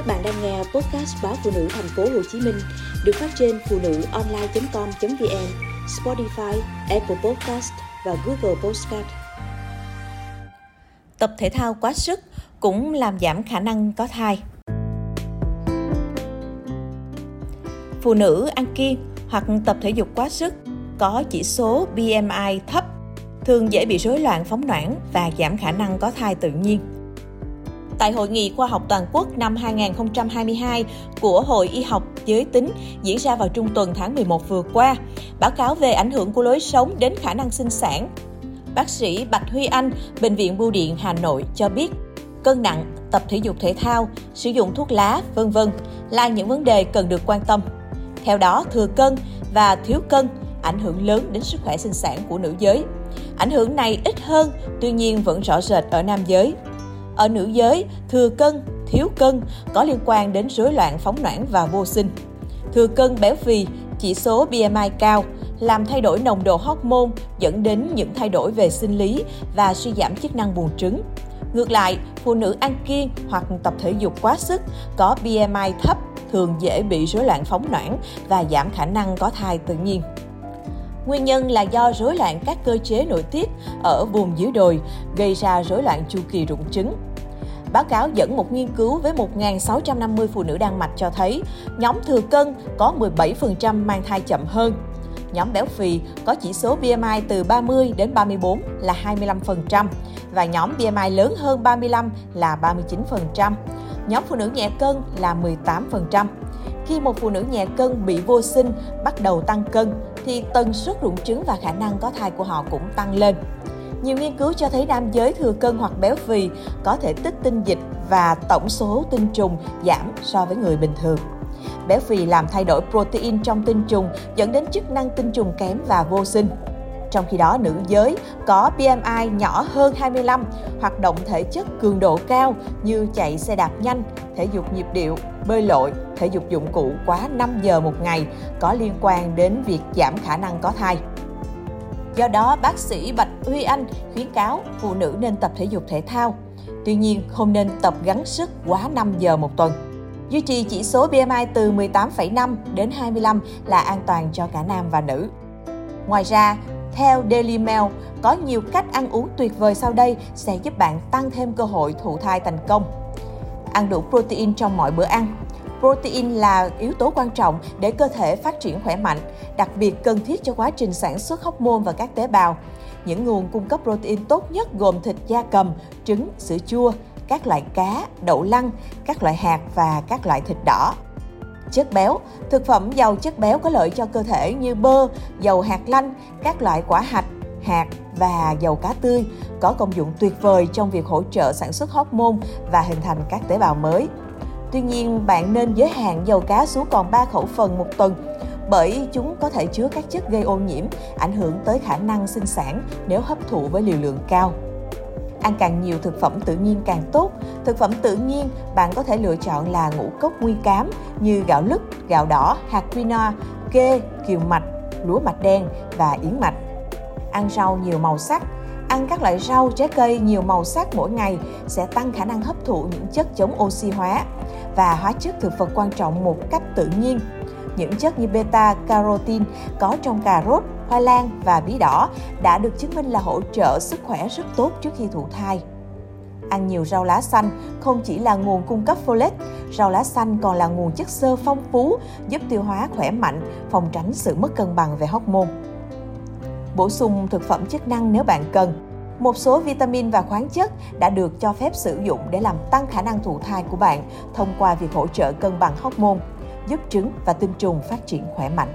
Các bạn đang nghe podcast báo phụ nữ thành phố Hồ Chí Minh được phát trên phụ nữ online.com.vn, Spotify, Apple Podcast và Google Podcast. Tập thể thao quá sức cũng làm giảm khả năng có thai. Phụ nữ ăn kiêng hoặc tập thể dục quá sức có chỉ số BMI thấp thường dễ bị rối loạn phóng noãn và giảm khả năng có thai tự nhiên. Tại Hội nghị Khoa học Toàn quốc năm 2022 của Hội Y học Giới tính diễn ra vào trung tuần tháng 11 vừa qua, báo cáo về ảnh hưởng của lối sống đến khả năng sinh sản. Bác sĩ Bạch Huy Anh, Bệnh viện Bưu điện Hà Nội cho biết, cân nặng, tập thể dục thể thao, sử dụng thuốc lá, vân vân là những vấn đề cần được quan tâm. Theo đó, thừa cân và thiếu cân ảnh hưởng lớn đến sức khỏe sinh sản của nữ giới. Ảnh hưởng này ít hơn, tuy nhiên vẫn rõ rệt ở nam giới. Ở nữ giới, thừa cân, thiếu cân có liên quan đến rối loạn phóng noãn và vô sinh. Thừa cân béo phì, chỉ số BMI cao, làm thay đổi nồng độ hormone dẫn đến những thay đổi về sinh lý và suy giảm chức năng buồng trứng. Ngược lại, phụ nữ ăn kiêng hoặc tập thể dục quá sức có BMI thấp thường dễ bị rối loạn phóng noãn và giảm khả năng có thai tự nhiên. Nguyên nhân là do rối loạn các cơ chế nội tiết ở vùng dưới đồi, gây ra rối loạn chu kỳ rụng trứng. Báo cáo dẫn một nghiên cứu với 1.650 phụ nữ Đan Mạch cho thấy nhóm thừa cân có 17% mang thai chậm hơn. Nhóm béo phì có chỉ số BMI từ 30 đến 34 là 25% và nhóm BMI lớn hơn 35 là 39%. Nhóm phụ nữ nhẹ cân là 18%. Khi một phụ nữ nhẹ cân bị vô sinh bắt đầu tăng cân thì tần suất rụng trứng và khả năng có thai của họ cũng tăng lên. Nhiều nghiên cứu cho thấy nam giới thừa cân hoặc béo phì có thể tích tinh dịch và tổng số tinh trùng giảm so với người bình thường. Béo phì làm thay đổi protein trong tinh trùng dẫn đến chức năng tinh trùng kém và vô sinh. Trong khi đó, nữ giới có BMI nhỏ hơn 25, hoạt động thể chất cường độ cao như chạy xe đạp nhanh, thể dục nhịp điệu, bơi lội, thể dục dụng cụ quá 5 giờ một ngày có liên quan đến việc giảm khả năng có thai. Do đó, bác sĩ Bạch Huy Anh khuyến cáo phụ nữ nên tập thể dục thể thao. Tuy nhiên, không nên tập gắng sức quá 5 giờ một tuần. Duy trì chỉ số BMI từ 18,5 đến 25 là an toàn cho cả nam và nữ. Ngoài ra, theo Daily Mail, có nhiều cách ăn uống tuyệt vời sau đây sẽ giúp bạn tăng thêm cơ hội thụ thai thành công. Ăn đủ protein trong mọi bữa ăn. Protein là yếu tố quan trọng để cơ thể phát triển khỏe mạnh, đặc biệt cần thiết cho quá trình sản xuất hormone và các tế bào. Những nguồn cung cấp protein tốt nhất gồm thịt da cầm, trứng, sữa chua, các loại cá, đậu lăng, các loại hạt và các loại thịt đỏ. Chất béo, thực phẩm giàu chất béo có lợi cho cơ thể như bơ, dầu hạt lanh, các loại quả hạch, hạt và dầu cá tươi có công dụng tuyệt vời trong việc hỗ trợ sản xuất hormone và hình thành các tế bào mới. Tuy nhiên, bạn nên giới hạn dầu cá xuống còn 3 khẩu phần một tuần bởi chúng có thể chứa các chất gây ô nhiễm, ảnh hưởng tới khả năng sinh sản nếu hấp thụ với liều lượng cao. Ăn càng nhiều thực phẩm tự nhiên càng tốt. Thực phẩm tự nhiên bạn có thể lựa chọn là ngũ cốc nguyên cám như gạo lứt, gạo đỏ, hạt quinoa, kê, kiều mạch, lúa mạch đen và yến mạch. Ăn rau nhiều màu sắc, ăn các loại rau, trái cây nhiều màu sắc mỗi ngày sẽ tăng khả năng hấp thụ những chất chống oxy hóa và hóa chất thực vật quan trọng một cách tự nhiên. Những chất như beta carotin có trong cà rốt, khoai lang và bí đỏ đã được chứng minh là hỗ trợ sức khỏe rất tốt trước khi thụ thai. Ăn nhiều rau lá xanh không chỉ là nguồn cung cấp folate, rau lá xanh còn là nguồn chất xơ phong phú giúp tiêu hóa khỏe mạnh, phòng tránh sự mất cân bằng về hormone. Bổ sung thực phẩm chức năng nếu bạn cần. Một số vitamin và khoáng chất đã được cho phép sử dụng để làm tăng khả năng thụ thai của bạn thông qua việc hỗ trợ cân bằng hormone, giúp trứng và tinh trùng phát triển khỏe mạnh.